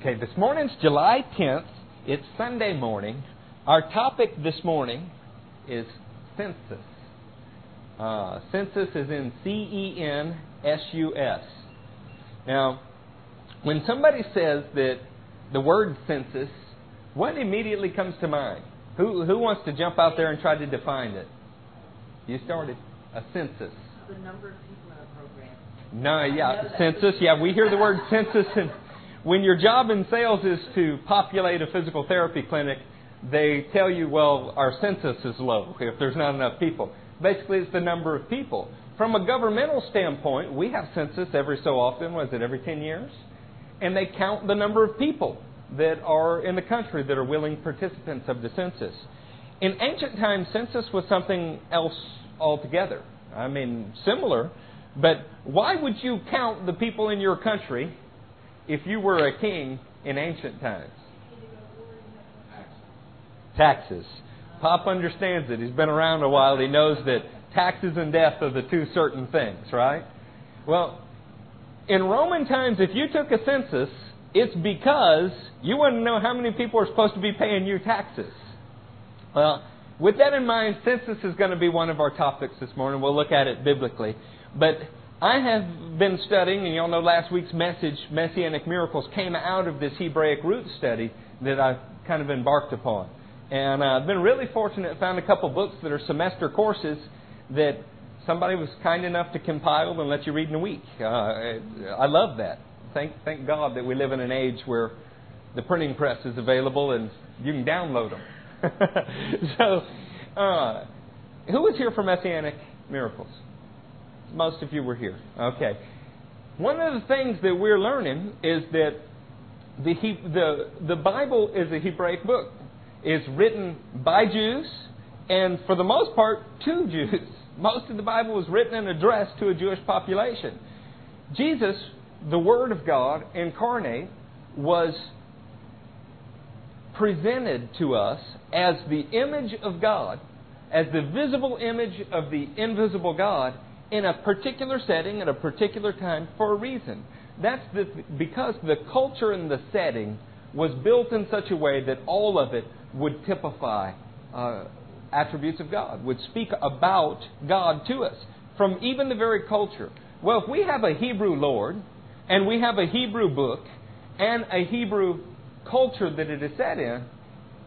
Okay, this morning's July 10th. It's Sunday morning. Our topic this morning is census. Uh, census is in C E N S U S. Now, when somebody says that the word census, what immediately comes to mind? Who, who wants to jump out there and try to define it? You started. A census. The number of people in a program. No, yeah, census. Yeah, we hear the word census and when your job in sales is to populate a physical therapy clinic, they tell you, well, our census is low if there's not enough people. Basically, it's the number of people. From a governmental standpoint, we have census every so often. Was it every 10 years? And they count the number of people that are in the country that are willing participants of the census. In ancient times, census was something else altogether. I mean, similar, but why would you count the people in your country if you were a king in ancient times? Taxes. Pop understands it. He's been around a while. He knows that taxes and death are the two certain things, right? Well, in Roman times, if you took a census, it's because you want to know how many people are supposed to be paying you taxes. Well, with that in mind, census is going to be one of our topics this morning. We'll look at it biblically. But I have been studying, and y'all know last week's message, Messianic Miracles, came out of this Hebraic root study that I've kind of embarked upon. And uh, I've been really fortunate, found a couple books that are semester courses that somebody was kind enough to compile and let you read in a week. Uh, I love that. Thank, thank God that we live in an age where the printing press is available and you can download them. so, uh, who was here for Messianic Miracles? Most of you were here. Okay. One of the things that we're learning is that the, the, the Bible is a Hebraic book. It's written by Jews, and for the most part, to Jews. Most of the Bible was written and addressed to a Jewish population. Jesus, the Word of God incarnate, was presented to us as the image of God, as the visible image of the invisible God, in a particular setting at a particular time for a reason. That's the, because the culture and the setting was built in such a way that all of it would typify uh, attributes of God, would speak about God to us from even the very culture. Well, if we have a Hebrew Lord and we have a Hebrew book and a Hebrew culture that it is set in,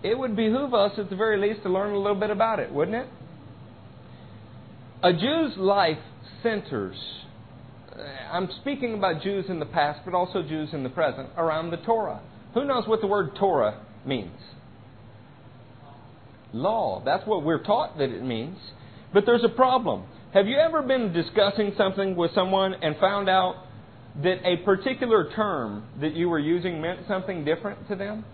it would behoove us at the very least to learn a little bit about it, wouldn't it? A Jew's life centers, uh, I'm speaking about Jews in the past, but also Jews in the present, around the Torah. Who knows what the word Torah means? Law. That's what we're taught that it means. But there's a problem. Have you ever been discussing something with someone and found out that a particular term that you were using meant something different to them?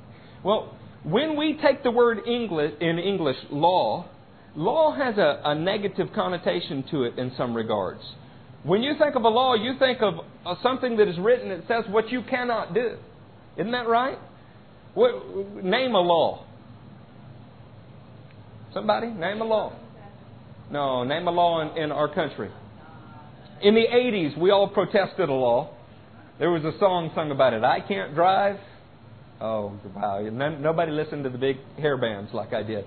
Well, when we take the word English in English law law has a, a negative connotation to it in some regards. When you think of a law, you think of uh, something that is written that says what you cannot do. Isn't that right? What, name a law. Somebody? Name a law. No, name a law in, in our country. In the 80s, we all protested a law. There was a song sung about it. I can't drive. Oh, wow. Nobody listened to the big hair bands like I did.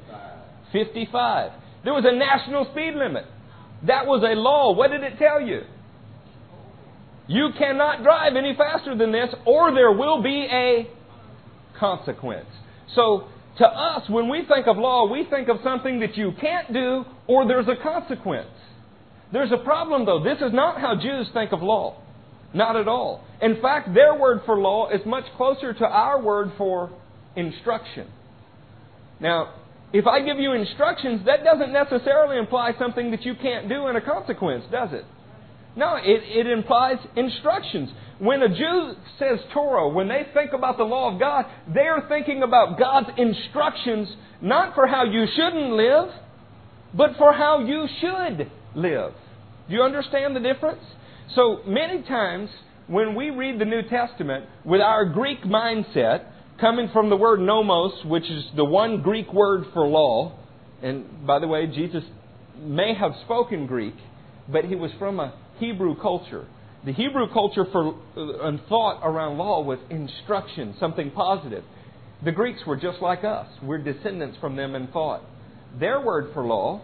55. There was a national speed limit. That was a law. What did it tell you? You cannot drive any faster than this, or there will be a consequence. So, to us, when we think of law, we think of something that you can't do, or there's a consequence. There's a problem, though. This is not how Jews think of law. Not at all. In fact, their word for law is much closer to our word for instruction. Now, if I give you instructions, that doesn't necessarily imply something that you can't do in a consequence, does it? No, it, it implies instructions. When a Jew says Torah, when they think about the law of God, they are thinking about God's instructions not for how you shouldn't live, but for how you should live. Do you understand the difference? So many times when we read the New Testament with our Greek mindset, coming from the word nomos, which is the one Greek word for law. And by the way, Jesus may have spoken Greek, but he was from a Hebrew culture. The Hebrew culture for uh, and thought around law was instruction, something positive. The Greeks were just like us. We're descendants from them in thought. Their word for law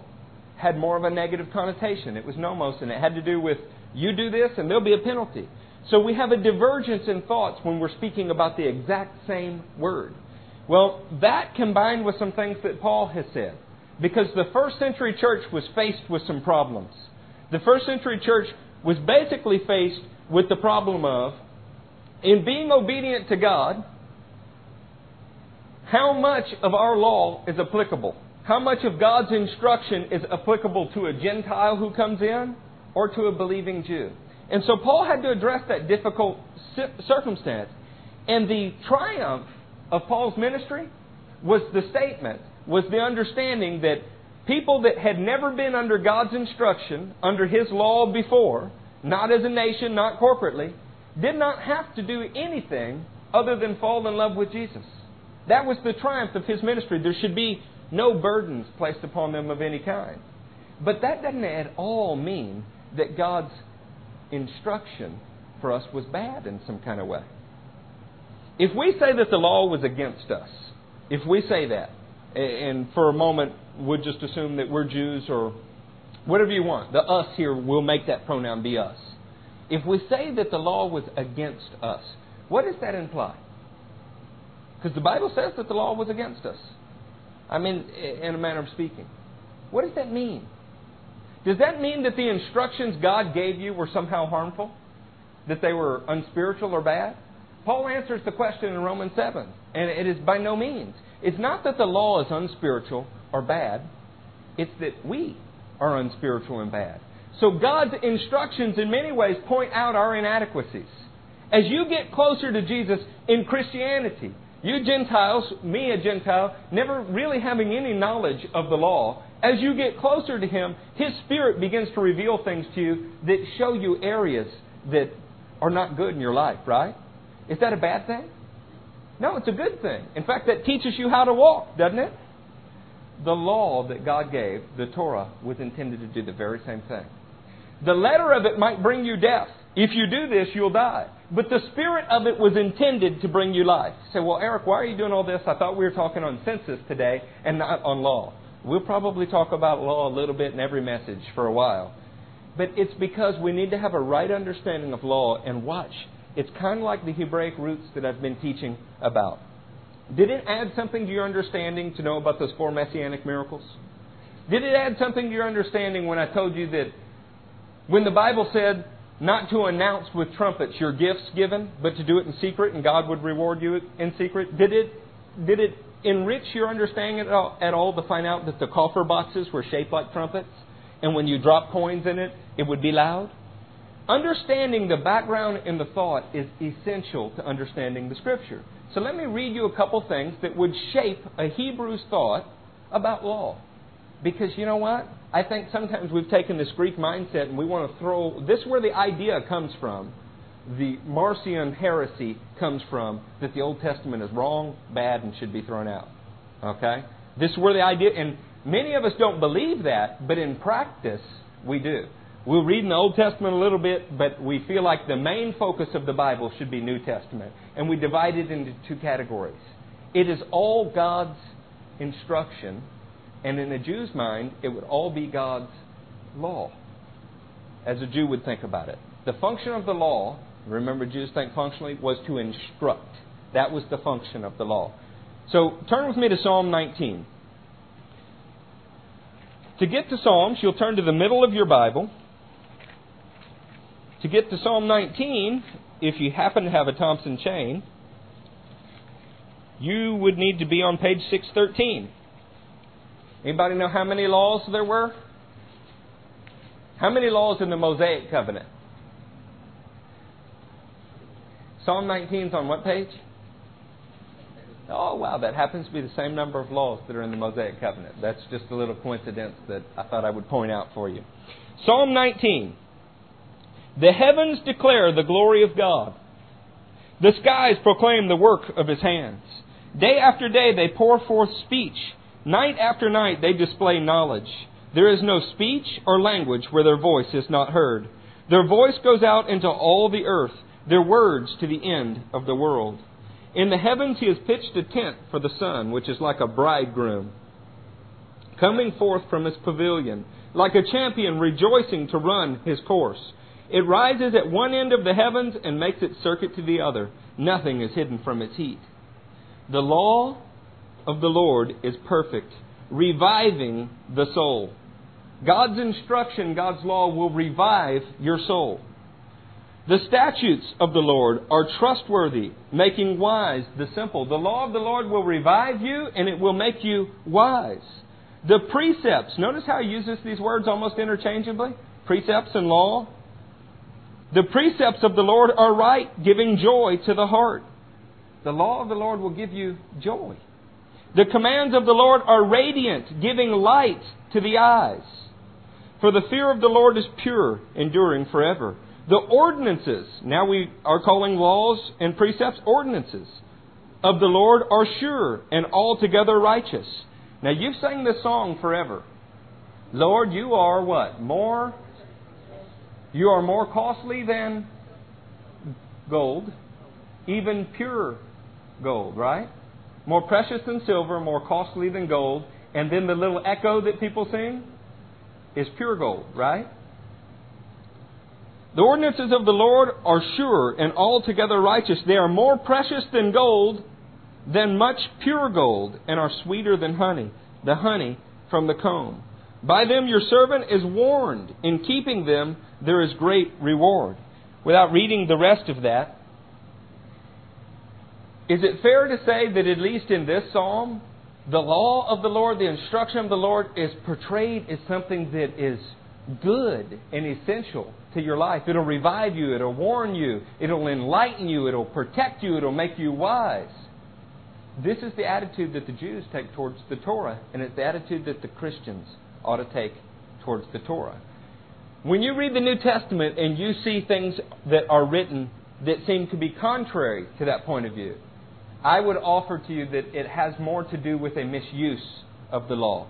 had more of a negative connotation. It was nomos, and it had to do with you do this and there'll be a penalty. So we have a divergence in thoughts when we're speaking about the exact same word. Well, that combined with some things that Paul has said, because the first century church was faced with some problems. The first century church was basically faced with the problem of, in being obedient to God, how much of our law is applicable? How much of God's instruction is applicable to a Gentile who comes in or to a believing Jew? And so Paul had to address that difficult circumstance. And the triumph of Paul's ministry was the statement, was the understanding that people that had never been under God's instruction, under His law before, not as a nation, not corporately, did not have to do anything other than fall in love with Jesus. That was the triumph of His ministry. There should be no burdens placed upon them of any kind. But that doesn't at all mean that God's instruction for us was bad in some kind of way. If we say that the law was against us, if we say that, and for a moment would just assume that we're Jews or whatever you want, the us here will make that pronoun be us. If we say that the law was against us, what does that imply? Because the Bible says that the law was against us. I mean, in a manner of speaking. What does that mean? Does that mean that the instructions God gave you were somehow harmful? That they were unspiritual or bad? Paul answers the question in Romans 7, and it is by no means. It's not that the law is unspiritual or bad, it's that we are unspiritual and bad. So God's instructions in many ways point out our inadequacies. As you get closer to Jesus in Christianity, you Gentiles, me a Gentile, never really having any knowledge of the law, as you get closer to Him, His Spirit begins to reveal things to you that show you areas that are not good in your life, right? Is that a bad thing? No, it's a good thing. In fact, that teaches you how to walk, doesn't it? The law that God gave, the Torah, was intended to do the very same thing. The letter of it might bring you death. If you do this, you'll die. But the spirit of it was intended to bring you life. You say, well, Eric, why are you doing all this? I thought we were talking on census today and not on law. We'll probably talk about law a little bit in every message for a while. But it's because we need to have a right understanding of law and watch. It's kind of like the Hebraic roots that I've been teaching about. Did it add something to your understanding to know about those four messianic miracles? Did it add something to your understanding when I told you that when the Bible said not to announce with trumpets your gifts given, but to do it in secret and God would reward you in secret? Did it, did it enrich your understanding at all, at all to find out that the coffer boxes were shaped like trumpets? And when you drop coins in it, it would be loud? Understanding the background and the thought is essential to understanding the Scripture. So let me read you a couple things that would shape a Hebrew's thought about law. Because you know what? I think sometimes we've taken this Greek mindset and we want to throw this is where the idea comes from. The Marcion heresy comes from that the Old Testament is wrong, bad, and should be thrown out. Okay? This is where the idea, and many of us don't believe that, but in practice, we do. We'll read in the Old Testament a little bit, but we feel like the main focus of the Bible should be New Testament. And we divide it into two categories. It is all God's instruction and in a Jew's mind, it would all be God's law, as a Jew would think about it. The function of the law, remember Jews think functionally, was to instruct. That was the function of the law. So turn with me to Psalm 19. To get to Psalms, you'll turn to the middle of your Bible. To get to Psalm 19, if you happen to have a Thompson chain, you would need to be on page 613. Anybody know how many laws there were? How many laws in the Mosaic covenant? Psalm 19 is on what page? Oh, wow, that happens to be the same number of laws that are in the Mosaic covenant. That's just a little coincidence that I thought I would point out for you. Psalm 19. The heavens declare the glory of God. The skies proclaim the work of his hands. Day after day they pour forth speech. Night after night they display knowledge. There is no speech or language where their voice is not heard. Their voice goes out into all the earth, their words to the end of the world. In the heavens he has pitched a tent for the sun, which is like a bridegroom, coming forth from his pavilion, like a champion rejoicing to run his course. It rises at one end of the heavens and makes its circuit to the other. Nothing is hidden from its heat. The law of the Lord is perfect, reviving the soul. God's instruction, God's law will revive your soul. The statutes of the Lord are trustworthy, making wise the simple. The law of the Lord will revive you and it will make you wise. The precepts, notice how he uses these words almost interchangeably precepts and law. The precepts of the Lord are right, giving joy to the heart. The law of the Lord will give you joy. The commands of the Lord are radiant, giving light to the eyes. For the fear of the Lord is pure, enduring forever. The ordinances, now we are calling laws and precepts ordinances, of the Lord are sure and altogether righteous. Now you've sang this song forever. Lord, you are what? More you are more costly than gold, even pure gold, right? More precious than silver, more costly than gold. And then the little echo that people sing is pure gold, right? The ordinances of the Lord are sure and altogether righteous. They are more precious than gold, than much pure gold, and are sweeter than honey, the honey from the comb. By them your servant is warned. In keeping them, there is great reward. Without reading the rest of that, is it fair to say that at least in this psalm, the law of the Lord, the instruction of the Lord, is portrayed as something that is good and essential to your life? It'll revive you, it'll warn you, it'll enlighten you, it'll protect you, it'll make you wise. This is the attitude that the Jews take towards the Torah, and it's the attitude that the Christians ought to take towards the Torah. When you read the New Testament and you see things that are written that seem to be contrary to that point of view, I would offer to you that it has more to do with a misuse of the law.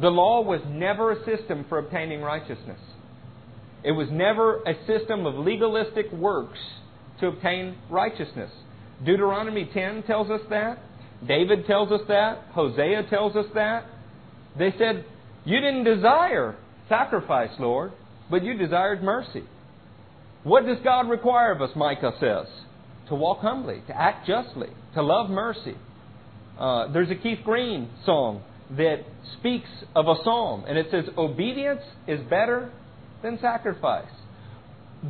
The law was never a system for obtaining righteousness. It was never a system of legalistic works to obtain righteousness. Deuteronomy 10 tells us that. David tells us that. Hosea tells us that. They said, You didn't desire sacrifice, Lord, but you desired mercy. What does God require of us, Micah says? To walk humbly, to act justly, to love mercy. Uh, there's a Keith Green song that speaks of a psalm, and it says, Obedience is better than sacrifice.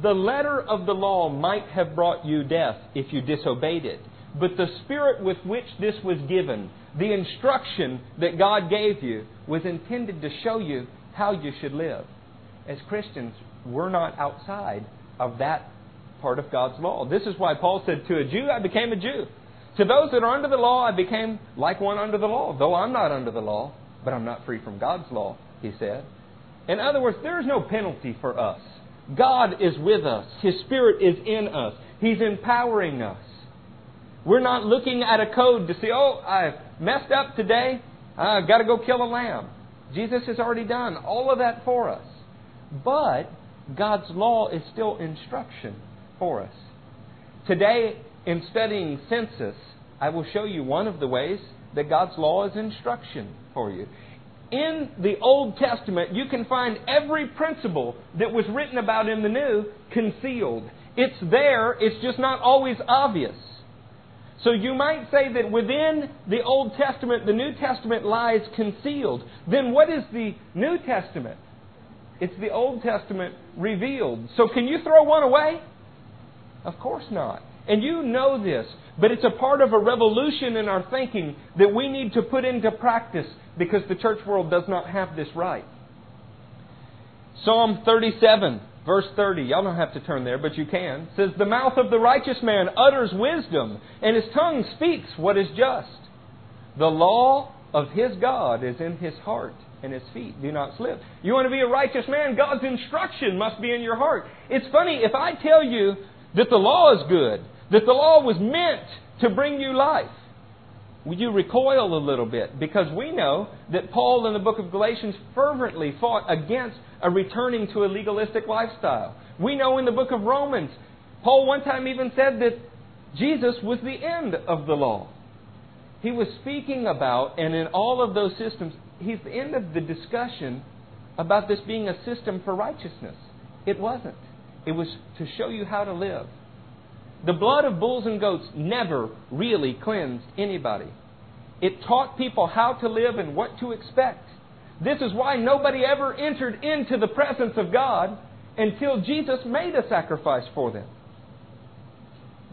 The letter of the law might have brought you death if you disobeyed it, but the spirit with which this was given, the instruction that God gave you, was intended to show you how you should live. As Christians, we're not outside of that part of God's law. This is why Paul said, To a Jew, I became a Jew. To those that are under the law, I became like one under the law. Though I'm not under the law, but I'm not free from God's law, he said. In other words, there is no penalty for us. God is with us. His Spirit is in us. He's empowering us. We're not looking at a code to see, oh, I messed up today. I've got to go kill a lamb. Jesus has already done all of that for us. But God's law is still instruction for us. Today, in studying census, I will show you one of the ways that God's law is instruction for you. In the Old Testament, you can find every principle that was written about in the New concealed. It's there, it's just not always obvious. So you might say that within the Old Testament, the New Testament lies concealed. Then what is the New Testament? It's the Old Testament revealed. So can you throw one away? Of course not. And you know this, but it's a part of a revolution in our thinking that we need to put into practice because the church world does not have this right. Psalm 37 Verse 30, y'all don't have to turn there, but you can. says, The mouth of the righteous man utters wisdom, and his tongue speaks what is just. The law of his God is in his heart, and his feet do not slip. You want to be a righteous man? God's instruction must be in your heart. It's funny, if I tell you that the law is good, that the law was meant to bring you life, you recoil a little bit? Because we know that Paul in the book of Galatians fervently fought against a returning to a legalistic lifestyle. We know in the book of Romans, Paul one time even said that Jesus was the end of the law. He was speaking about, and in all of those systems, he's the end of the discussion about this being a system for righteousness. It wasn't. It was to show you how to live. The blood of bulls and goats never really cleansed anybody. It taught people how to live and what to expect. This is why nobody ever entered into the presence of God until Jesus made a sacrifice for them.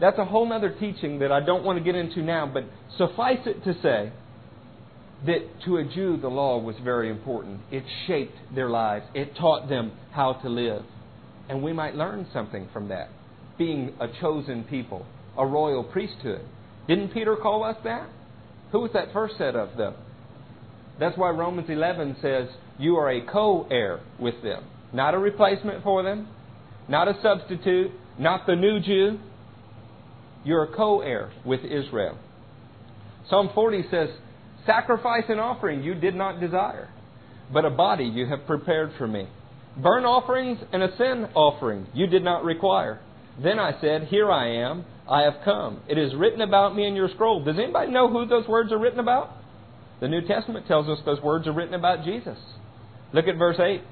That's a whole other teaching that I don't want to get into now, but suffice it to say that to a Jew the law was very important. It shaped their lives, it taught them how to live. And we might learn something from that being a chosen people, a royal priesthood. Didn't Peter call us that? Who was that first set of them? That's why Romans 11 says you are a co heir with them. Not a replacement for them, not a substitute, not the new Jew. You're a co heir with Israel. Psalm 40 says, Sacrifice and offering you did not desire, but a body you have prepared for me. Burnt offerings and a sin offering you did not require. Then I said, Here I am, I have come. It is written about me in your scroll. Does anybody know who those words are written about? The New Testament tells us those words are written about Jesus. Look at verse 8.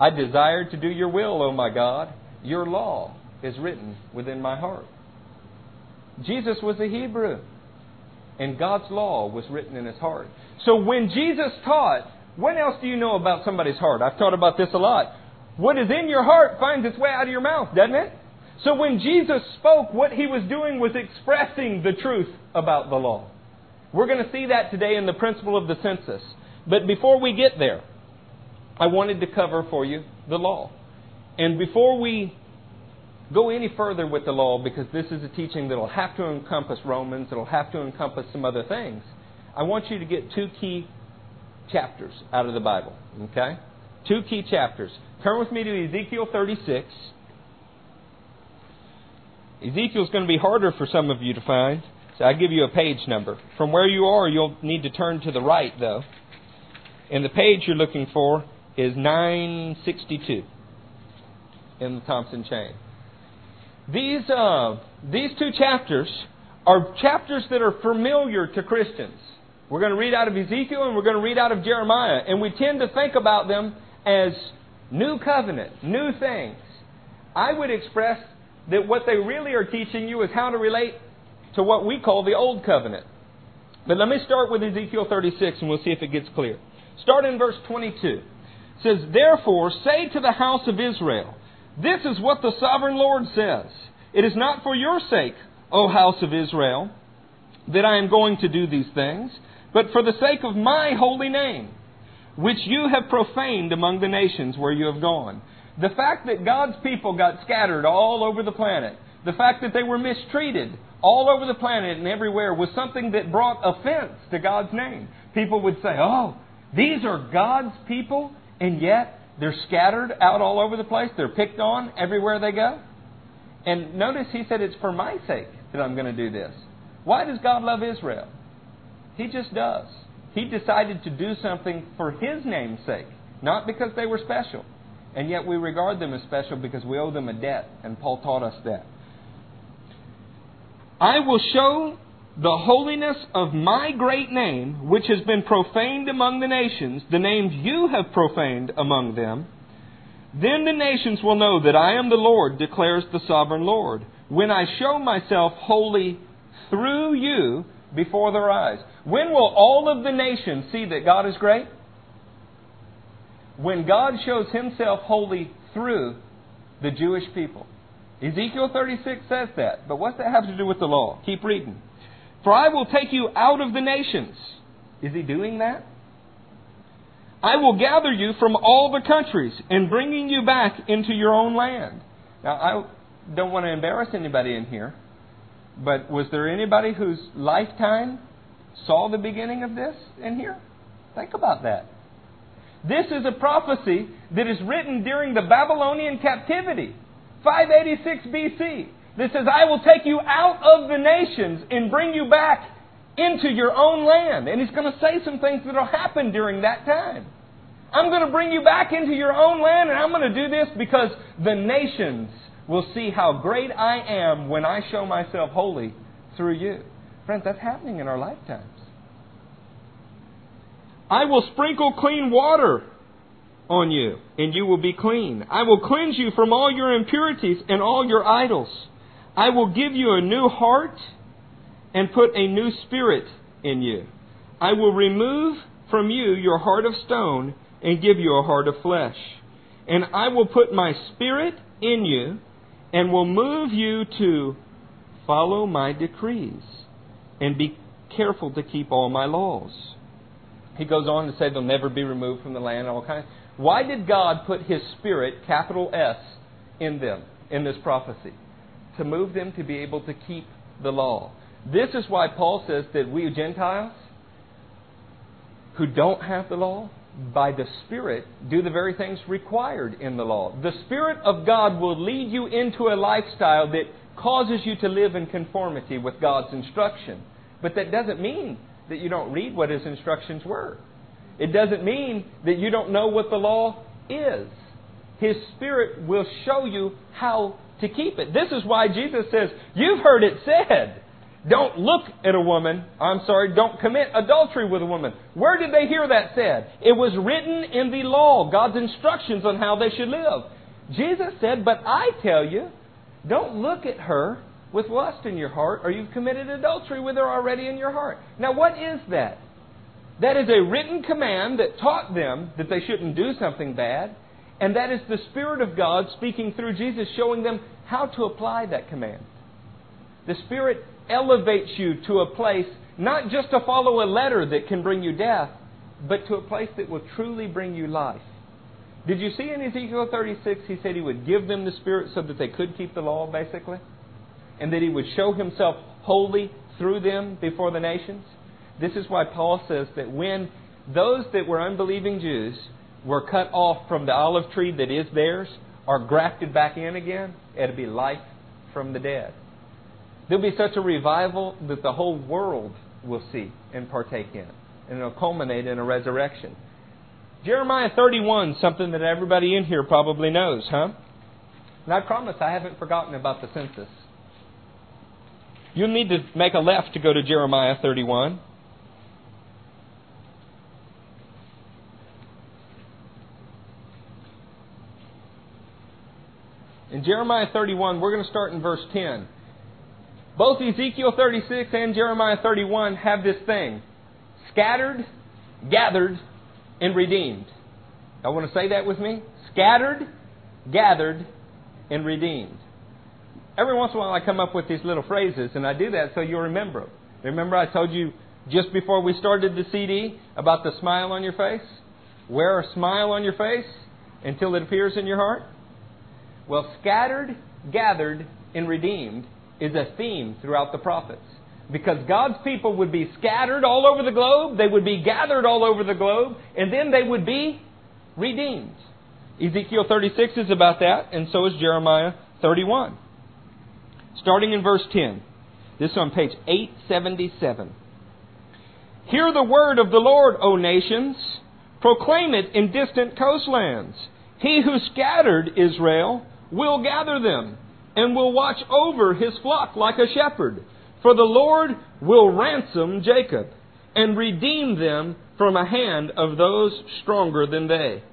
I desire to do your will, O my God. Your law is written within my heart. Jesus was a Hebrew, and God's law was written in his heart. So when Jesus taught, what else do you know about somebody's heart? I've taught about this a lot. What is in your heart finds its way out of your mouth, doesn't it? So when Jesus spoke, what he was doing was expressing the truth about the law. We're going to see that today in the principle of the census. But before we get there, I wanted to cover for you the law. And before we go any further with the law, because this is a teaching that will have to encompass Romans, it'll have to encompass some other things, I want you to get two key chapters out of the Bible. Okay? Two key chapters. Turn with me to Ezekiel 36. Ezekiel's going to be harder for some of you to find, so I give you a page number. From where you are, you'll need to turn to the right, though. And the page you're looking for is 962 in the Thompson chain. These, uh, these two chapters are chapters that are familiar to Christians. We're going to read out of Ezekiel and we're going to read out of Jeremiah, and we tend to think about them as new covenant, new things. I would express that what they really are teaching you is how to relate to what we call the Old Covenant. But let me start with Ezekiel 36 and we'll see if it gets clear. Start in verse 22. It says, Therefore say to the house of Israel, This is what the sovereign Lord says. It is not for your sake, O house of Israel, that I am going to do these things, but for the sake of my holy name, which you have profaned among the nations where you have gone. The fact that God's people got scattered all over the planet, the fact that they were mistreated all over the planet and everywhere was something that brought offense to God's name. People would say, Oh, these are God's people, and yet they're scattered out all over the place. They're picked on everywhere they go. And notice he said, It's for my sake that I'm going to do this. Why does God love Israel? He just does. He decided to do something for His name's sake, not because they were special. And yet we regard them as special because we owe them a debt, and Paul taught us that. I will show the holiness of my great name, which has been profaned among the nations, the names you have profaned among them. Then the nations will know that I am the Lord, declares the sovereign Lord, when I show myself holy through you before their eyes. When will all of the nations see that God is great? when God shows himself holy through the Jewish people. Ezekiel 36 says that. But what's that have to do with the law? Keep reading. For I will take you out of the nations. Is he doing that? I will gather you from all the countries and bringing you back into your own land. Now, I don't want to embarrass anybody in here, but was there anybody whose lifetime saw the beginning of this in here? Think about that. This is a prophecy that is written during the Babylonian captivity, 586 BC. That says, I will take you out of the nations and bring you back into your own land. And he's going to say some things that will happen during that time. I'm going to bring you back into your own land, and I'm going to do this because the nations will see how great I am when I show myself holy through you. Friends, that's happening in our lifetimes. I will sprinkle clean water on you, and you will be clean. I will cleanse you from all your impurities and all your idols. I will give you a new heart and put a new spirit in you. I will remove from you your heart of stone and give you a heart of flesh. And I will put my spirit in you and will move you to follow my decrees and be careful to keep all my laws. He goes on to say they'll never be removed from the land. All kinds. Why did God put His Spirit, capital S, in them in this prophecy? To move them to be able to keep the law. This is why Paul says that we Gentiles who don't have the law, by the Spirit, do the very things required in the law. The Spirit of God will lead you into a lifestyle that causes you to live in conformity with God's instruction. But that doesn't mean that you don't read what His instructions were. It doesn't mean that you don't know what the law is. His Spirit will show you how to keep it. This is why Jesus says, You've heard it said. Don't look at a woman. I'm sorry, don't commit adultery with a woman. Where did they hear that said? It was written in the law, God's instructions on how they should live. Jesus said, But I tell you, don't look at her with lust in your heart, or you've committed adultery with her already in your heart. Now, what is that? That is a written command that taught them that they shouldn't do something bad, and that is the Spirit of God speaking through Jesus, showing them how to apply that command. The Spirit elevates you to a place not just to follow a letter that can bring you death, but to a place that will truly bring you life. Did you see in Ezekiel 36, he said he would give them the Spirit so that they could keep the law, basically? And that he would show himself holy through them before the nations? This is why Paul says that when those that were unbelieving Jews were cut off from the olive tree that is theirs, are grafted back in again, it'll be life from the dead. There'll be such a revival that the whole world will see and partake in. And it'll culminate in a resurrection. Jeremiah 31, something that everybody in here probably knows, huh? And I promise I haven't forgotten about the census. You'll need to make a left to go to Jeremiah 31. In Jeremiah 31, we're going to start in verse 10. Both Ezekiel 36 and Jeremiah 31 have this thing scattered, gathered, and redeemed. I want to say that with me? Scattered, gathered, and redeemed. Every once in a while I come up with these little phrases, and I do that so you'll remember them. Remember I told you just before we started the CD about the smile on your face? Wear a smile on your face until it appears in your heart? Well, scattered, gathered, and redeemed is a theme throughout the prophets. Because God's people would be scattered all over the globe, they would be gathered all over the globe, and then they would be redeemed. Ezekiel 36 is about that, and so is Jeremiah 31. Starting in verse 10. This is on page 877. Hear the word of the Lord, O nations. Proclaim it in distant coastlands. He who scattered Israel will gather them and will watch over his flock like a shepherd. For the Lord will ransom Jacob and redeem them from a hand of those stronger than they.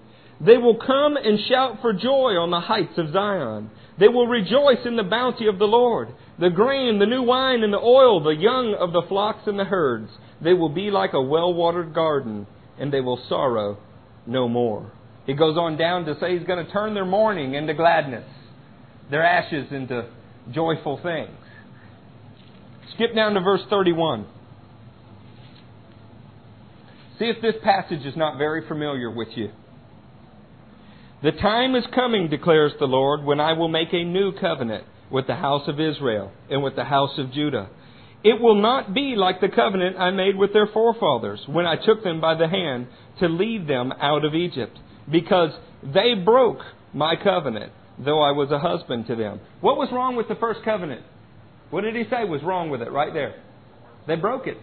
They will come and shout for joy on the heights of Zion. They will rejoice in the bounty of the Lord, the grain, the new wine, and the oil, the young of the flocks and the herds. They will be like a well watered garden, and they will sorrow no more. He goes on down to say he's going to turn their mourning into gladness their ashes into joyful things. Skip down to verse 31. See if this passage is not very familiar with you. The time is coming, declares the Lord, when I will make a new covenant with the house of Israel and with the house of Judah. It will not be like the covenant I made with their forefathers when I took them by the hand to lead them out of Egypt, because they broke my covenant though I was a husband to them. What was wrong with the first covenant? What did he say was wrong with it right there? They broke it.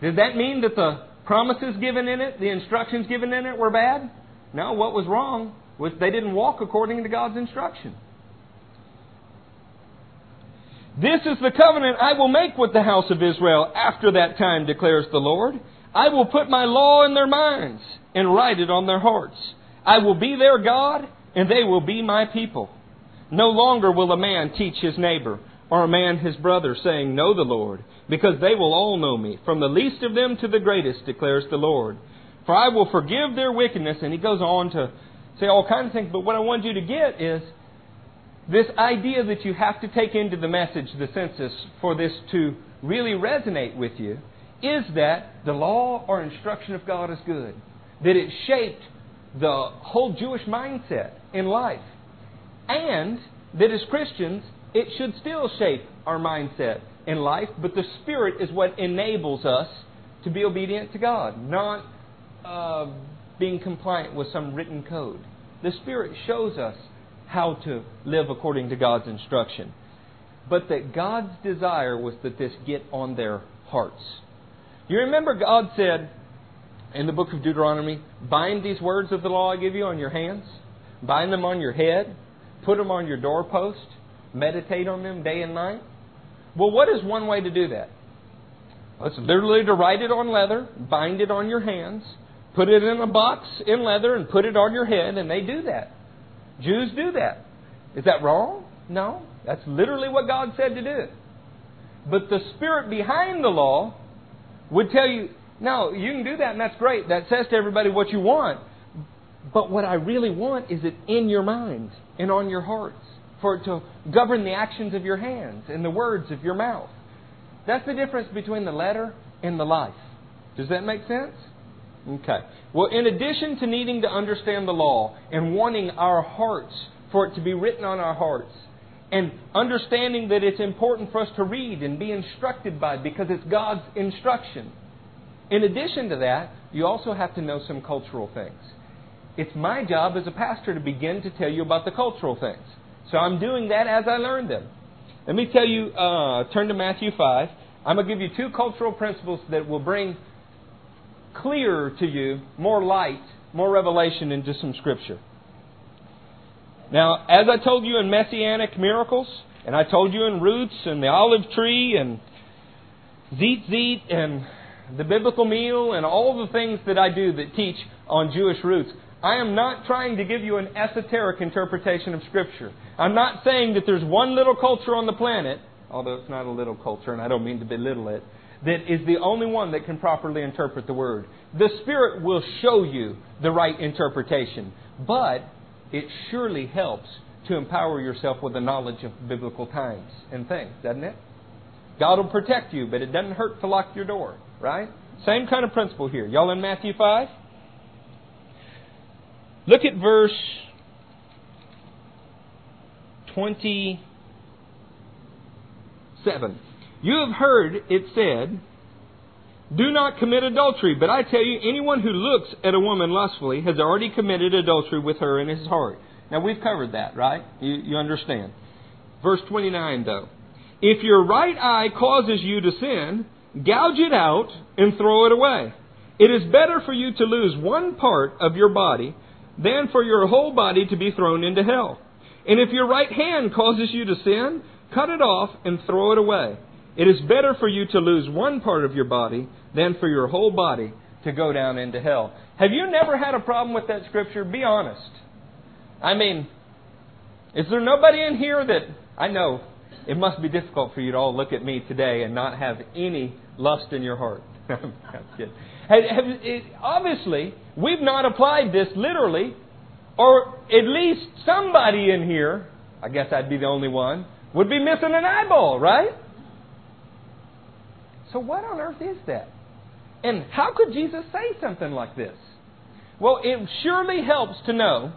Did that mean that the promises given in it, the instructions given in it were bad? No, what was wrong was they didn't walk according to God's instruction. This is the covenant I will make with the house of Israel after that time, declares the Lord. I will put my law in their minds and write it on their hearts. I will be their God, and they will be my people. No longer will a man teach his neighbor or a man his brother, saying, Know the Lord, because they will all know me, from the least of them to the greatest, declares the Lord. For I will forgive their wickedness. And he goes on to say all kinds of things, but what I want you to get is this idea that you have to take into the message, the census, for this to really resonate with you, is that the law or instruction of God is good. That it shaped the whole Jewish mindset in life. And that as Christians, it should still shape our mindset in life, but the Spirit is what enables us to be obedient to God, not uh, being compliant with some written code. The Spirit shows us how to live according to God's instruction. But that God's desire was that this get on their hearts. You remember God said in the book of Deuteronomy, bind these words of the law I give you on your hands, bind them on your head, put them on your doorpost, meditate on them day and night. Well, what is one way to do that? Well, it's literally to write it on leather, bind it on your hands, put it in a box in leather, and put it on your head, and they do that. Jews do that. Is that wrong? No. That's literally what God said to do. But the spirit behind the law would tell you, no, you can do that, and that's great. That says to everybody what you want. But what I really want is it in your minds and on your hearts for it to govern the actions of your hands and the words of your mouth. That's the difference between the letter and the life. Does that make sense? Okay. Well, in addition to needing to understand the law and wanting our hearts for it to be written on our hearts, and understanding that it's important for us to read and be instructed by because it's God's instruction. In addition to that, you also have to know some cultural things. It's my job as a pastor to begin to tell you about the cultural things. So I'm doing that as I learn them. Let me tell you, uh, turn to Matthew 5. I'm going to give you two cultural principles that will bring clearer to you more light, more revelation into some Scripture. Now, as I told you in Messianic Miracles, and I told you in Roots and the Olive Tree and Tzitzit and the Biblical Meal and all the things that I do that teach on Jewish roots, I am not trying to give you an esoteric interpretation of Scripture. I'm not saying that there's one little culture on the planet, although it's not a little culture and I don't mean to belittle it, that is the only one that can properly interpret the Word. The Spirit will show you the right interpretation, but it surely helps to empower yourself with the knowledge of biblical times and things, doesn't it? God will protect you, but it doesn't hurt to lock your door, right? Same kind of principle here. Y'all in Matthew 5? Look at verse 27. You have heard it said, Do not commit adultery, but I tell you, anyone who looks at a woman lustfully has already committed adultery with her in his heart. Now, we've covered that, right? You, you understand. Verse 29, though. If your right eye causes you to sin, gouge it out and throw it away. It is better for you to lose one part of your body than for your whole body to be thrown into hell. And if your right hand causes you to sin, cut it off and throw it away. It is better for you to lose one part of your body than for your whole body to go down into hell. Have you never had a problem with that scripture? Be honest. I mean, is there nobody in here that I know it must be difficult for you to all look at me today and not have any lust in your heart? Have, have, it, obviously, we've not applied this literally, or at least somebody in here, I guess I'd be the only one, would be missing an eyeball, right? So, what on earth is that? And how could Jesus say something like this? Well, it surely helps to know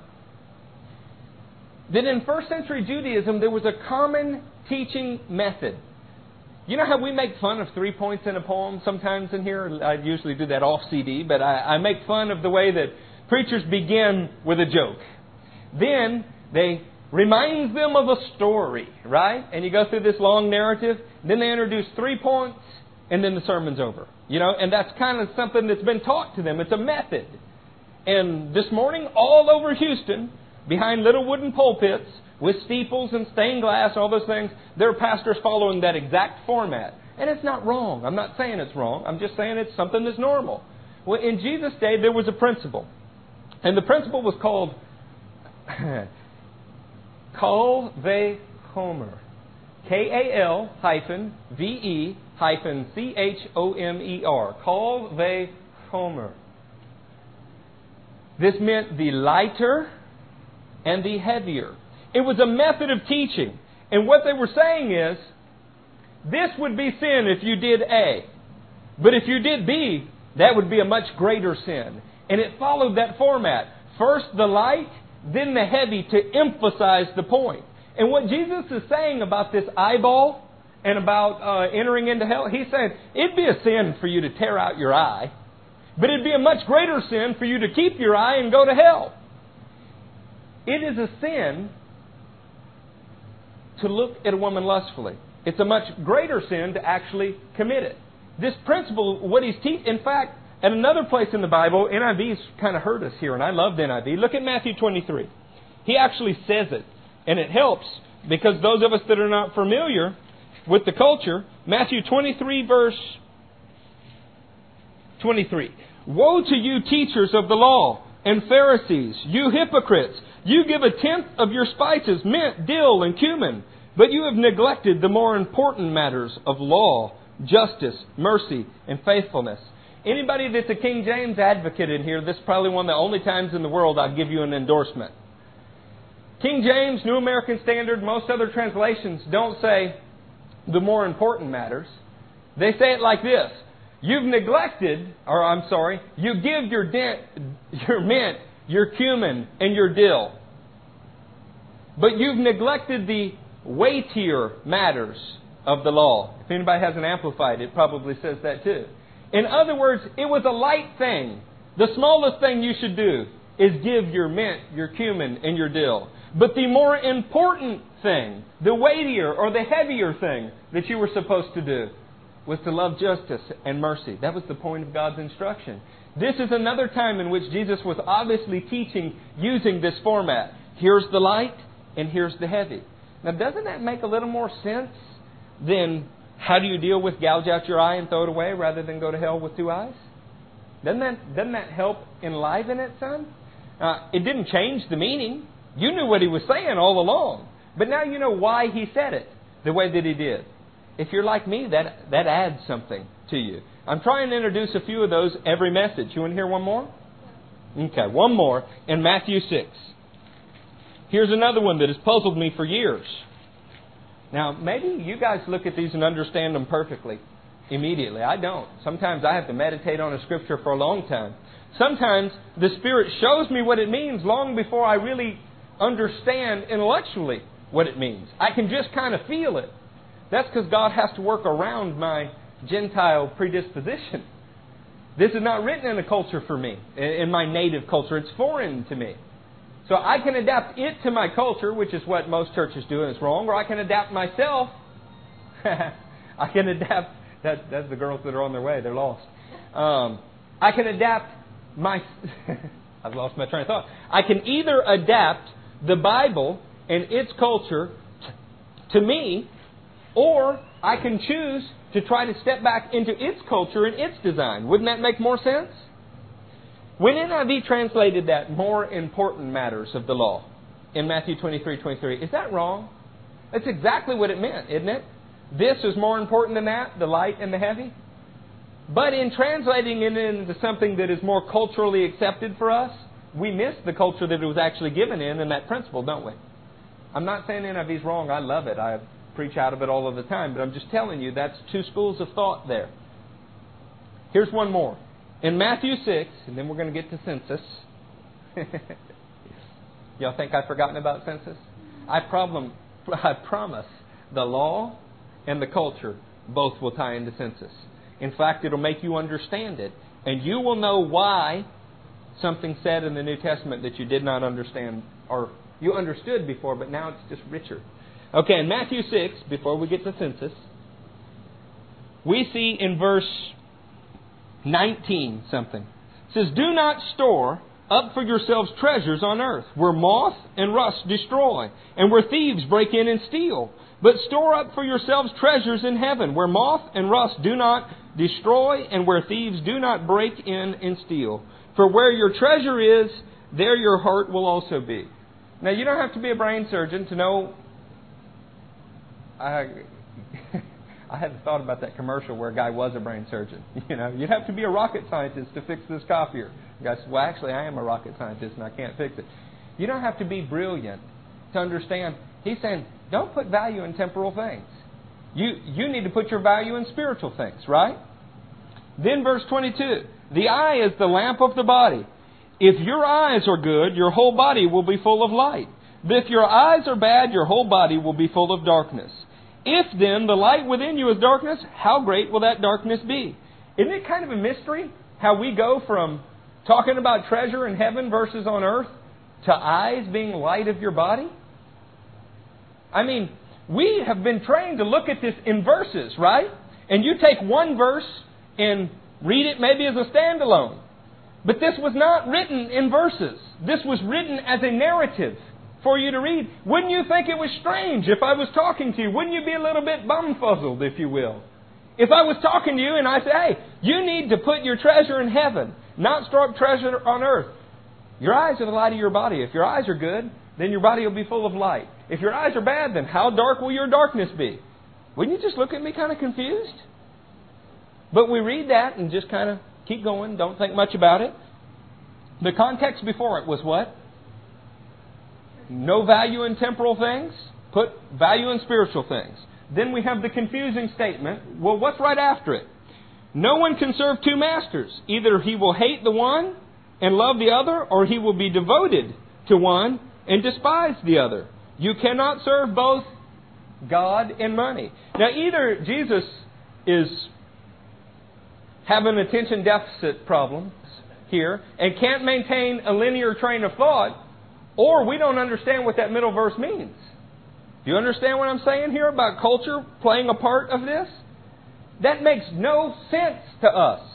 that in first century Judaism there was a common teaching method. You know how we make fun of three points in a poem sometimes in here? I usually do that off CD, but I, I make fun of the way that preachers begin with a joke. Then they remind them of a story, right? And you go through this long narrative. Then they introduce three points and then the sermon's over. You know, and that's kind of something that's been taught to them. It's a method. And this morning, all over Houston, behind little wooden pulpits with steeples and stained glass, and all those things, there are pastors following that exact format. And it's not wrong. I'm not saying it's wrong. I'm just saying it's something that's normal. Well, in Jesus' day, there was a principle. And the principle was called Kal Ve Chomer. K A L hyphen V E hyphen C H O M E R. Kal Ve Chomer. This meant the lighter and the heavier. It was a method of teaching. And what they were saying is, this would be sin if you did A. But if you did B, that would be a much greater sin. And it followed that format. First the light, then the heavy to emphasize the point. And what Jesus is saying about this eyeball and about uh, entering into hell, he's saying it'd be a sin for you to tear out your eye, but it'd be a much greater sin for you to keep your eye and go to hell. It is a sin to look at a woman lustfully. It's a much greater sin to actually commit it. This principle, what he's teaching, in fact, at another place in the Bible, NIV's kind of hurt us here, and I love NIV. Look at Matthew 23. He actually says it, and it helps because those of us that are not familiar with the culture, Matthew 23, verse 23. Woe to you, teachers of the law and Pharisees, you hypocrites! You give a tenth of your spices, mint, dill, and cumin, but you have neglected the more important matters of law, justice, mercy, and faithfulness. Anybody that's a King James advocate in here, this is probably one of the only times in the world I'll give you an endorsement. King James, New American Standard, most other translations don't say the more important matters. They say it like this You've neglected, or I'm sorry, you give your, dent, your mint, your cumin, and your dill. But you've neglected the weightier matters of the law. If anybody has an amplified, it probably says that too. In other words, it was a light thing. The smallest thing you should do is give your mint, your cumin, and your dill. But the more important thing, the weightier or the heavier thing that you were supposed to do was to love justice and mercy. That was the point of God's instruction. This is another time in which Jesus was obviously teaching using this format. Here's the light and here's the heavy. Now, doesn't that make a little more sense than how do you deal with gouge out your eye and throw it away rather than go to hell with two eyes? Doesn't that, doesn't that help enliven it, son? Uh, it didn't change the meaning. You knew what he was saying all along. But now you know why he said it the way that he did. If you're like me, that, that adds something to you. I'm trying to introduce a few of those every message. You want to hear one more? Okay, one more in Matthew 6. Here's another one that has puzzled me for years. Now, maybe you guys look at these and understand them perfectly immediately. I don't. Sometimes I have to meditate on a scripture for a long time. Sometimes the Spirit shows me what it means long before I really understand intellectually what it means. I can just kind of feel it. That's because God has to work around my Gentile predisposition. This is not written in a culture for me, in my native culture. It's foreign to me. So I can adapt it to my culture, which is what most churches do, and it's wrong, or I can adapt myself. I can adapt. That, that's the girls that are on their way. They're lost. Um, I can adapt my. I've lost my train of thought. I can either adapt the Bible and its culture to me, or I can choose to try to step back into its culture and its design. Wouldn't that make more sense? When NIV translated that more important matters of the law in Matthew 23 23, is that wrong? That's exactly what it meant, isn't it? This is more important than that, the light and the heavy. But in translating it into something that is more culturally accepted for us, we miss the culture that it was actually given in and that principle, don't we? I'm not saying NIV is wrong. I love it. I preach out of it all of the time. But I'm just telling you that's two schools of thought there. Here's one more. In Matthew 6, and then we're going to get to census. Y'all think I've forgotten about census? I, problem, I promise the law and the culture both will tie into census. In fact, it'll make you understand it. And you will know why something said in the New Testament that you did not understand or you understood before, but now it's just richer. Okay, in Matthew 6, before we get to census, we see in verse 19 something. It says, Do not store up for yourselves treasures on earth, where moth and rust destroy, and where thieves break in and steal. But store up for yourselves treasures in heaven, where moth and rust do not destroy, and where thieves do not break in and steal. For where your treasure is, there your heart will also be. Now, you don't have to be a brain surgeon to know. I, I hadn't thought about that commercial where a guy was a brain surgeon. You know, you'd have to be a rocket scientist to fix this copier. The guy "Well, actually, I am a rocket scientist and I can't fix it." You don't have to be brilliant to understand. He's saying, don't put value in temporal things. You you need to put your value in spiritual things, right? Then verse 22. The eye is the lamp of the body. If your eyes are good, your whole body will be full of light. But if your eyes are bad, your whole body will be full of darkness. If then the light within you is darkness, how great will that darkness be? Isn't it kind of a mystery how we go from talking about treasure in heaven versus on earth to eyes being light of your body? I mean, we have been trained to look at this in verses, right? And you take one verse and read it maybe as a standalone. But this was not written in verses. This was written as a narrative for you to read. Wouldn't you think it was strange if I was talking to you? Wouldn't you be a little bit bumfuzzled, if you will? If I was talking to you and I said, hey, you need to put your treasure in heaven, not store up treasure on earth. Your eyes are the light of your body. If your eyes are good, then your body will be full of light. If your eyes are bad, then how dark will your darkness be? Wouldn't you just look at me kind of confused? But we read that and just kind of keep going, don't think much about it. The context before it was what? No value in temporal things, put value in spiritual things. Then we have the confusing statement. Well, what's right after it? No one can serve two masters. Either he will hate the one and love the other, or he will be devoted to one and despise the other. You cannot serve both God and money. Now, either Jesus is having attention deficit problems here and can't maintain a linear train of thought, or we don't understand what that middle verse means. Do you understand what I'm saying here about culture playing a part of this? That makes no sense to us.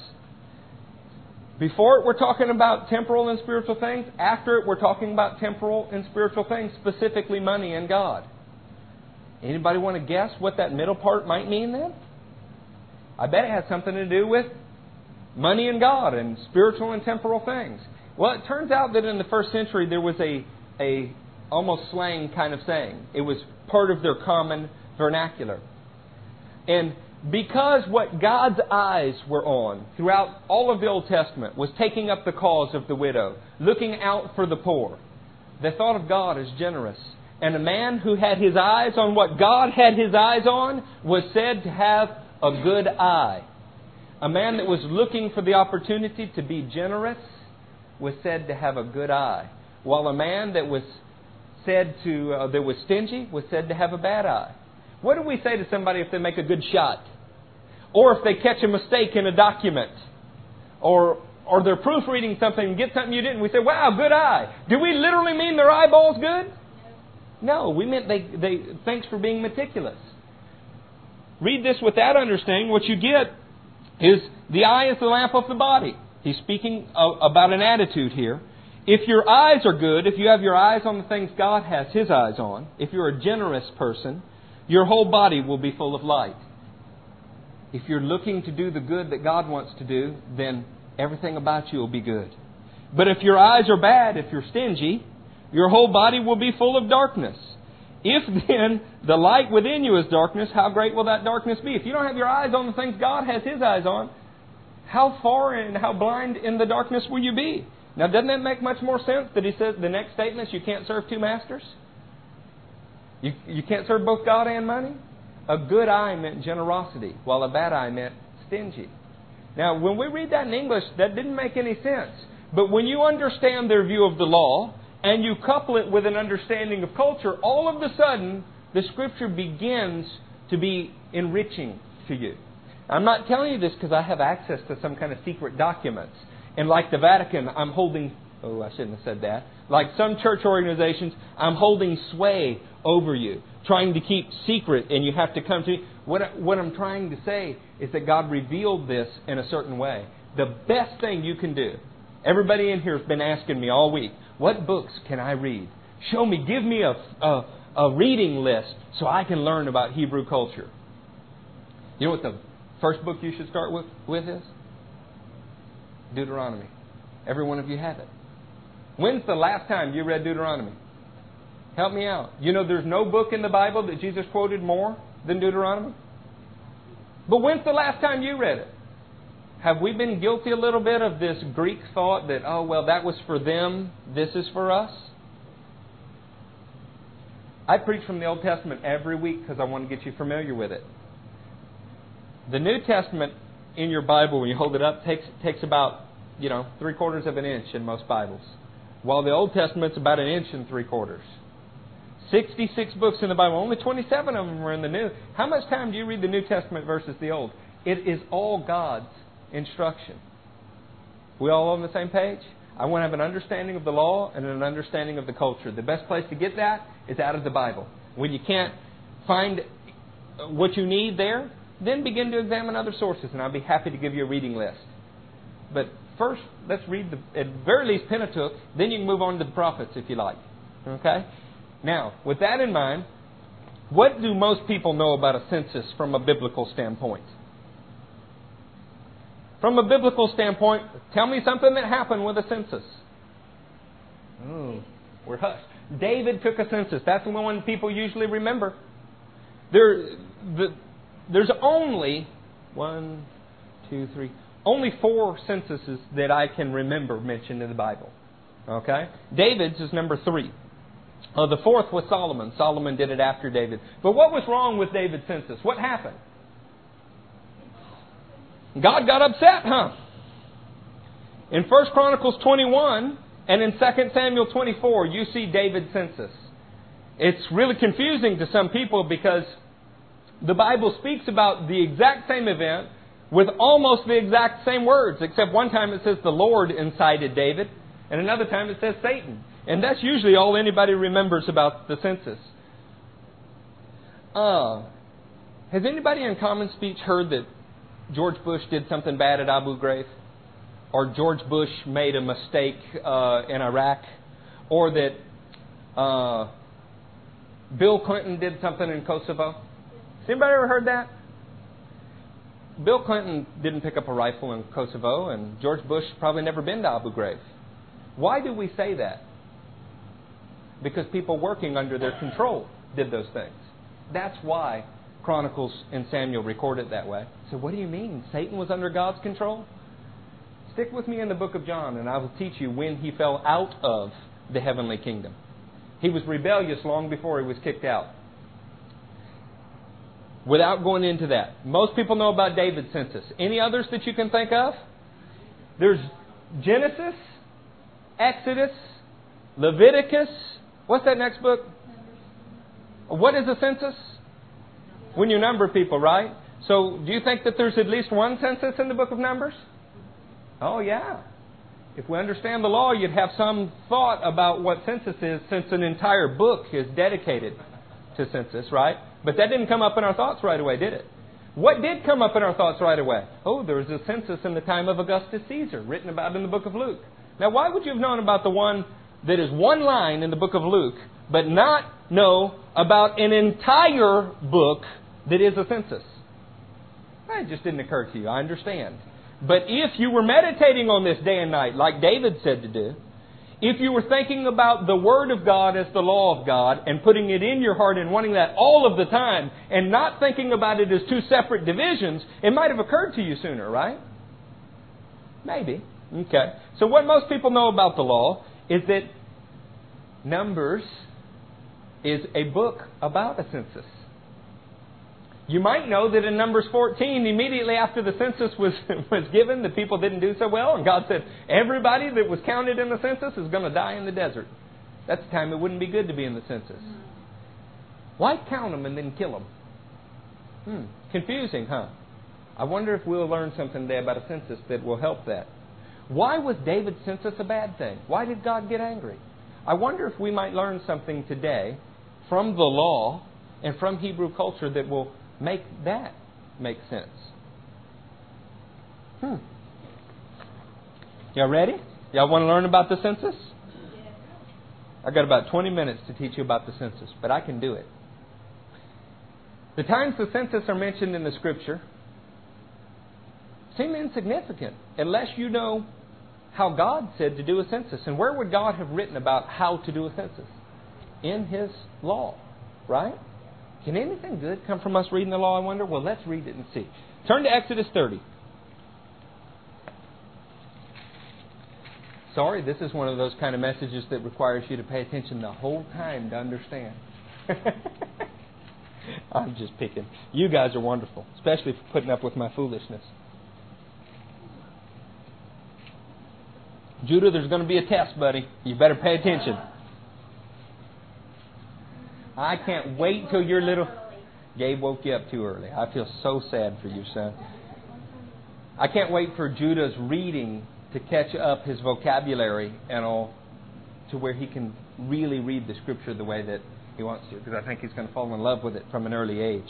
Before it, we're talking about temporal and spiritual things. After it, we're talking about temporal and spiritual things, specifically money and God. Anybody want to guess what that middle part might mean then? I bet it has something to do with money and God and spiritual and temporal things. Well, it turns out that in the first century there was a, a almost slang kind of saying. It was part of their common vernacular. And because what God's eyes were on throughout all of the Old Testament was taking up the cause of the widow, looking out for the poor, they thought of God as generous. And a man who had his eyes on what God had his eyes on was said to have a good eye. A man that was looking for the opportunity to be generous was said to have a good eye, while a man that was said to uh, that was stingy was said to have a bad eye. What do we say to somebody if they make a good shot? Or if they catch a mistake in a document? Or, or they're proofreading something and get something you didn't. We say, wow, good eye. Do we literally mean their eyeball's good? No, we meant they, they thanks for being meticulous. Read this with that understanding. What you get is the eye is the lamp of the body. He's speaking about an attitude here. If your eyes are good, if you have your eyes on the things God has His eyes on, if you're a generous person, your whole body will be full of light. If you're looking to do the good that God wants to do, then everything about you will be good. But if your eyes are bad, if you're stingy, your whole body will be full of darkness. If then the light within you is darkness, how great will that darkness be? If you don't have your eyes on the things God has His eyes on, how far and how blind in the darkness will you be? Now, doesn't that make much more sense that He says the next statement is you can't serve two masters? You, you can't serve both God and money? A good eye meant generosity, while a bad eye meant stingy. Now, when we read that in English, that didn't make any sense. But when you understand their view of the law, and you couple it with an understanding of culture, all of a sudden, the Scripture begins to be enriching to you. I'm not telling you this because I have access to some kind of secret documents. And like the Vatican, I'm holding, oh, I shouldn't have said that. Like some church organizations, I'm holding sway over you, trying to keep secret, and you have to come to me. What, what I'm trying to say is that God revealed this in a certain way. The best thing you can do, everybody in here has been asking me all week, what books can I read? Show me, give me a, a, a reading list so I can learn about Hebrew culture. You know what the first book you should start with, with is? Deuteronomy. Every one of you have it. When's the last time you read Deuteronomy? Help me out. You know, there's no book in the Bible that Jesus quoted more than Deuteronomy? But when's the last time you read it? Have we been guilty a little bit of this Greek thought that, oh, well, that was for them, this is for us? I preach from the Old Testament every week because I want to get you familiar with it. The New Testament in your Bible, when you hold it up, takes, takes about, you know, three quarters of an inch in most Bibles, while the Old Testament's about an inch and three quarters. 66 books in the Bible, only 27 of them are in the New. How much time do you read the New Testament versus the Old? It is all God's instruction. We all on the same page? I want to have an understanding of the law and an understanding of the culture. The best place to get that is out of the Bible. When you can't find what you need there, then begin to examine other sources, and I'll be happy to give you a reading list. But first, let's read the, at very least Pentateuch. Then you can move on to the prophets if you like. Okay? Now, with that in mind, what do most people know about a census from a biblical standpoint? From a biblical standpoint, tell me something that happened with a census. Oh, we're hushed. David took a census. That's the one people usually remember. There, the, there's only one, two, three, only four censuses that I can remember mentioned in the Bible. Okay? David's is number three. Uh, the fourth was Solomon. Solomon did it after David. But what was wrong with David's census? What happened? God got upset, huh? In 1 Chronicles 21 and in 2 Samuel 24, you see David's census. It's really confusing to some people because the Bible speaks about the exact same event with almost the exact same words, except one time it says the Lord incited David, and another time it says Satan. And that's usually all anybody remembers about the census. Uh, has anybody in common speech heard that George Bush did something bad at Abu Ghraib? Or George Bush made a mistake uh, in Iraq? Or that uh, Bill Clinton did something in Kosovo? Anybody ever heard that? Bill Clinton didn't pick up a rifle in Kosovo, and George Bush probably never been to Abu Ghraib. Why do we say that? Because people working under their control did those things. That's why Chronicles and Samuel record it that way. So, what do you mean? Satan was under God's control? Stick with me in the book of John, and I will teach you when he fell out of the heavenly kingdom. He was rebellious long before he was kicked out. Without going into that, most people know about David's census. Any others that you can think of? There's Genesis, Exodus, Leviticus. What's that next book? What is a census? When you number people, right? So, do you think that there's at least one census in the book of Numbers? Oh, yeah. If we understand the law, you'd have some thought about what census is since an entire book is dedicated to census, right? But that didn't come up in our thoughts right away, did it? What did come up in our thoughts right away? Oh, there was a census in the time of Augustus Caesar, written about in the book of Luke. Now, why would you have known about the one that is one line in the book of Luke, but not know about an entire book that is a census? It just didn't occur to you. I understand. But if you were meditating on this day and night, like David said to do, if you were thinking about the Word of God as the law of God and putting it in your heart and wanting that all of the time and not thinking about it as two separate divisions, it might have occurred to you sooner, right? Maybe. Okay. So what most people know about the law is that Numbers is a book about a census. You might know that in Numbers 14, immediately after the census was, was given, the people didn't do so well, and God said, everybody that was counted in the census is going to die in the desert. That's the time it wouldn't be good to be in the census. Why count them and then kill them? Hmm, confusing, huh? I wonder if we'll learn something today about a census that will help that. Why was David's census a bad thing? Why did God get angry? I wonder if we might learn something today from the law and from Hebrew culture that will make that make sense? Hmm. Y'all ready? Y'all want to learn about the census? I've got about 20 minutes to teach you about the census, but I can do it. The times the census are mentioned in the scripture seem insignificant unless you know how God said to do a census. And where would God have written about how to do a census? In His law, right? Can anything good come from us reading the law, I wonder? Well, let's read it and see. Turn to Exodus 30. Sorry, this is one of those kind of messages that requires you to pay attention the whole time to understand. I'm just picking. You guys are wonderful, especially for putting up with my foolishness. Judah, there's going to be a test, buddy. You better pay attention. I can't wait till your little. Gabe woke you up too early. I feel so sad for you, son. I can't wait for Judah's reading to catch up his vocabulary and all to where he can really read the scripture the way that he wants to, because I think he's going to fall in love with it from an early age.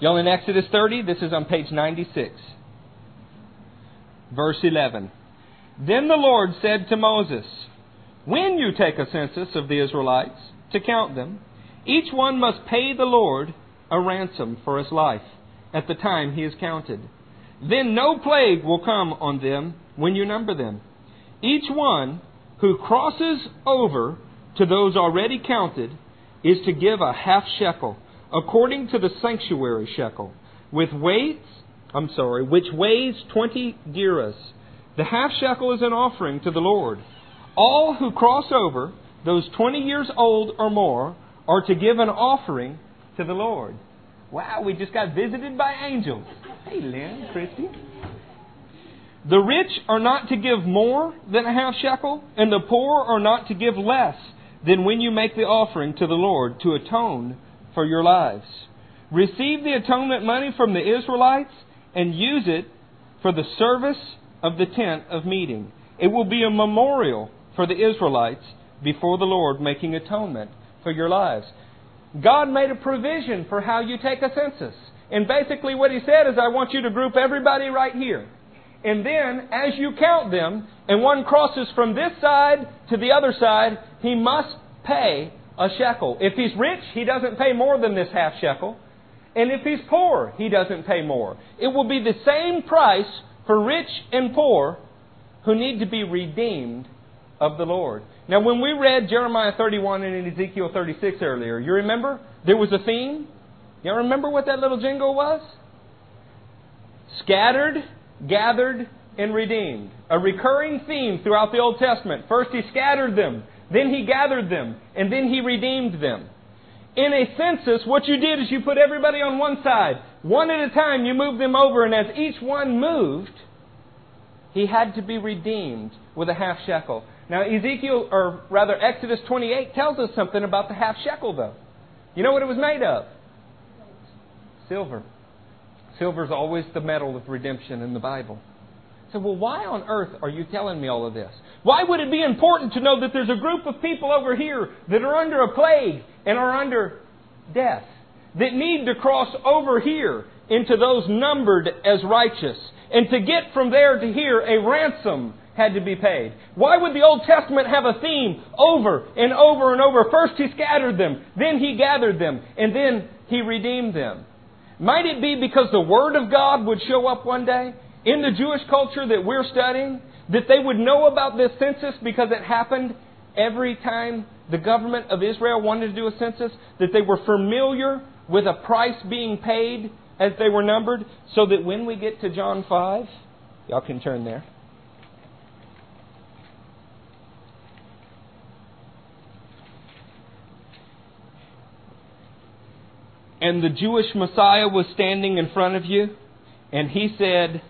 Y'all in Exodus 30, this is on page 96. Verse 11. Then the Lord said to Moses, When you take a census of the Israelites to count them, each one must pay the Lord a ransom for his life at the time he is counted. Then no plague will come on them when you number them. Each one who crosses over to those already counted is to give a half shekel, according to the sanctuary shekel, with weights, I'm sorry, which weighs 20 gerahs. The half shekel is an offering to the Lord. All who cross over, those 20 years old or more, are to give an offering to the Lord. Wow, we just got visited by angels. Hey, Lynn, Christy. The rich are not to give more than a half shekel, and the poor are not to give less than when you make the offering to the Lord to atone for your lives. Receive the atonement money from the Israelites and use it for the service of the tent of meeting. It will be a memorial for the Israelites before the Lord, making atonement for your lives. God made a provision for how you take a census. And basically, what He said is, I want you to group everybody right here. And then, as you count them, and one crosses from this side to the other side, he must pay a shekel. If he's rich, he doesn't pay more than this half shekel. And if he's poor, he doesn't pay more. It will be the same price for rich and poor who need to be redeemed of the Lord. Now, when we read Jeremiah 31 and Ezekiel 36 earlier, you remember? There was a theme. Y'all remember what that little jingle was? Scattered, gathered, and redeemed. A recurring theme throughout the Old Testament. First, He scattered them, then He gathered them, and then He redeemed them. In a census, what you did is you put everybody on one side. One at a time, you moved them over, and as each one moved, he had to be redeemed with a half shekel. Now, Ezekiel, or rather Exodus 28, tells us something about the half shekel, though. You know what it was made of? Silver. Silver is always the metal of redemption in the Bible. So, well, why on earth are you telling me all of this? Why would it be important to know that there's a group of people over here that are under a plague and are under death, that need to cross over here into those numbered as righteous? And to get from there to here, a ransom had to be paid. Why would the Old Testament have a theme over and over and over? First he scattered them, then he gathered them, and then he redeemed them. Might it be because the Word of God would show up one day in the Jewish culture that we're studying, that they would know about this census because it happened every time the government of Israel wanted to do a census, that they were familiar with a price being paid as they were numbered, so that when we get to John 5, y'all can turn there. And the Jewish Messiah was standing in front of you, and he said,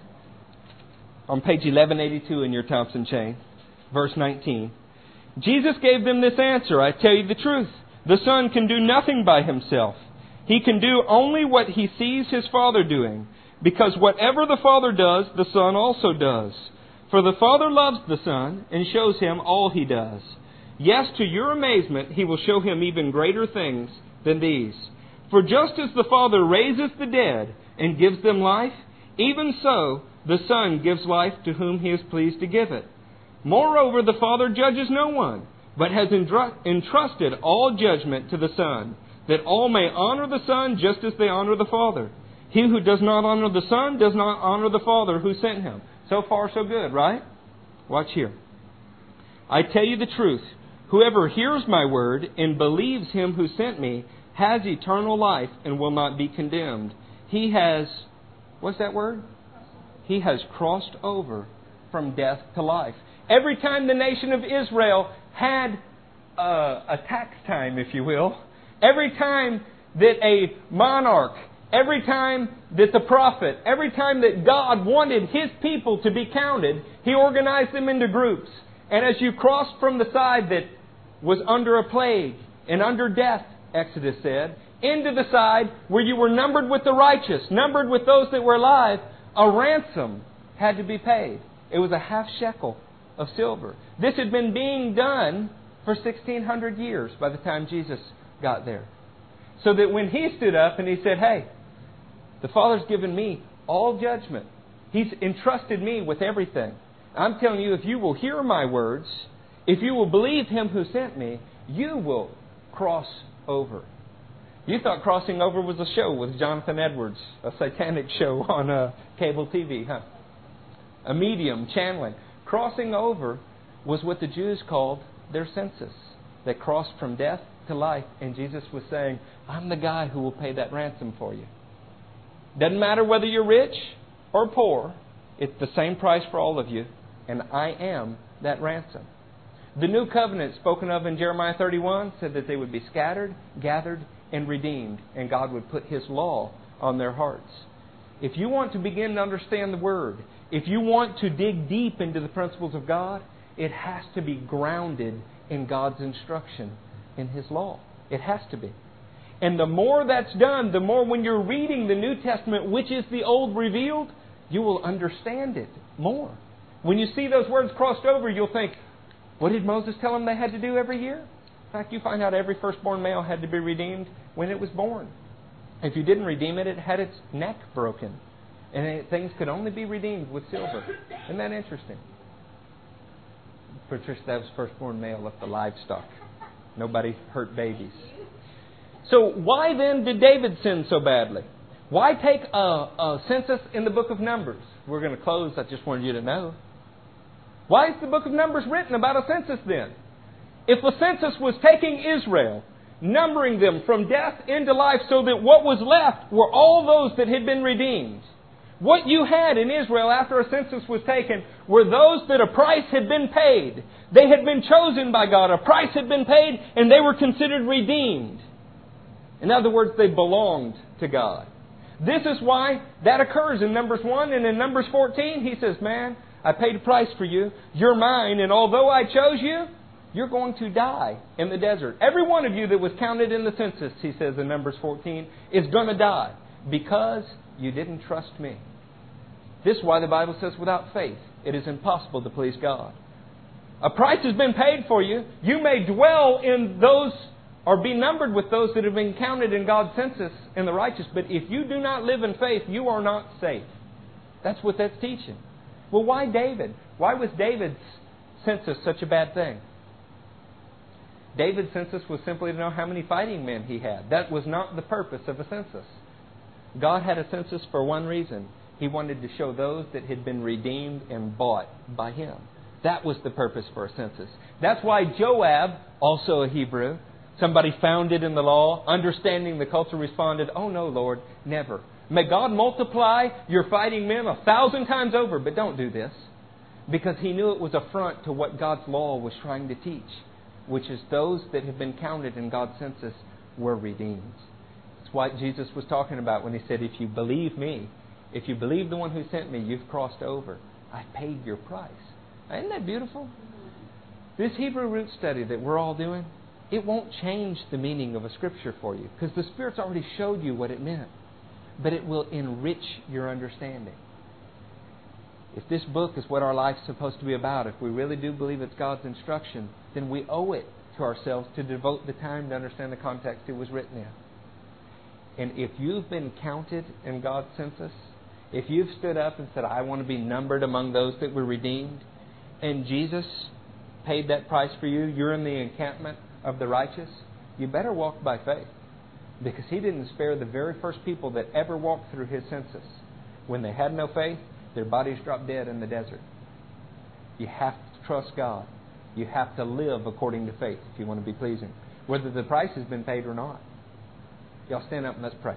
on page 1182 in your Thompson chain, verse 19, Jesus gave them this answer I tell you the truth. The Son can do nothing by himself. He can do only what he sees his Father doing, because whatever the Father does, the Son also does. For the Father loves the Son and shows him all he does. Yes, to your amazement, he will show him even greater things than these For just as the Father raises the dead and gives them life, even so the Son gives life to whom he is pleased to give it. Moreover, the Father judges no one, but has entrusted all judgment to the Son, that all may honor the Son just as they honor the Father. He who does not honor the Son does not honor the Father who sent him. So far, so good, right? Watch here. I tell you the truth. Whoever hears my word and believes him who sent me has eternal life and will not be condemned. He has, what's that word? He has crossed over from death to life. Every time the nation of Israel had a, tax time, if you will, every time that a monarch, every time that the prophet, every time that God wanted his people to be counted, he organized them into groups. And as you crossed from the side that was under a plague and under death, Exodus said, into the side where you were numbered with the righteous, numbered with those that were alive, a ransom had to be paid. It was a half shekel of silver. This had been being done for 1600 years by the time Jesus got there. So that when he stood up and he said, Hey, the Father's given me all judgment, He's entrusted me with everything. I'm telling you, if you will hear my words, if you will believe Him who sent me, you will cross over. You thought Crossing Over was a show with Jonathan Edwards, a satanic show on uh, cable TV, huh? A medium channeling. Crossing over was what the Jews called their census. They crossed from death to life, and Jesus was saying, I'm the guy who will pay that ransom for you. Doesn't matter whether you're rich or poor, it's the same price for all of you, and I am that ransom. The new covenant spoken of in Jeremiah 31 said that they would be scattered, gathered, and redeemed, and God would put His law on their hearts. If you want to begin to understand the Word, if you want to dig deep into the principles of God, it has to be grounded in God's instruction, in His law. It has to be. And the more that's done, the more when you're reading the New Testament, which is the Old revealed, you will understand it more. When you see those words crossed over, you'll think, what did Moses tell them they had to do every year? In fact, you find out every firstborn male had to be redeemed when it was born. If you didn't redeem it, it had its neck broken. And it, things could only be redeemed with silver. Isn't that interesting? Patricia, that was firstborn male of the livestock. Nobody hurt babies. So, why then did David sin so badly? Why take a, a census in the book of Numbers? We're going to close. I just wanted you to know. Why is the book of Numbers written about a census then? If a census was taking Israel, numbering them from death into life so that what was left were all those that had been redeemed. What you had in Israel after a census was taken were those that a price had been paid. They had been chosen by God. A price had been paid and they were considered redeemed. In other words, they belonged to God. This is why that occurs in Numbers 1 and in Numbers 14. He says, Man, I paid a price for you. You're mine, and although I chose you, you're going to die in the desert. Every one of you that was counted in the census, he says in Numbers 14, is going to die because you didn't trust me. This is why the Bible says without faith it is impossible to please God. A price has been paid for you. You may dwell in those or be numbered with those that have been counted in God's census in the righteous, but if you do not live in faith, you are not safe. That's what that's teaching. Well, why David? Why was David's census such a bad thing? David's census was simply to know how many fighting men he had. That was not the purpose of a census. God had a census for one reason. He wanted to show those that had been redeemed and bought by him. That was the purpose for a census. That's why Joab, also a Hebrew, somebody founded in the law, understanding the culture, responded, Oh no, Lord, never. May God multiply your fighting men a thousand times over, but don't do this. Because he knew it was affront to what God's law was trying to teach, which is those that have been counted in God's census were redeemed. It's what Jesus was talking about when he said, If you believe me, if you believe the one who sent me, you've crossed over. I've paid your price. Isn't that beautiful? This Hebrew root study that we're all doing, it won't change the meaning of a scripture for you because the Spirit's already showed you what it meant but it will enrich your understanding. If this book is what our life's supposed to be about, if we really do believe it's God's instruction, then we owe it to ourselves to devote the time to understand the context it was written in. And if you've been counted in God's census, if you've stood up and said, I want to be numbered among those that were redeemed, and Jesus paid that price for you, you're in the encampment of the righteous, you better walk by faith. Because he didn't spare the very first people that ever walked through his census. When they had no faith, their bodies dropped dead in the desert. You have to trust God. You have to live according to faith if you want to be pleasing, whether the price has been paid or not. Y'all stand up and let's pray.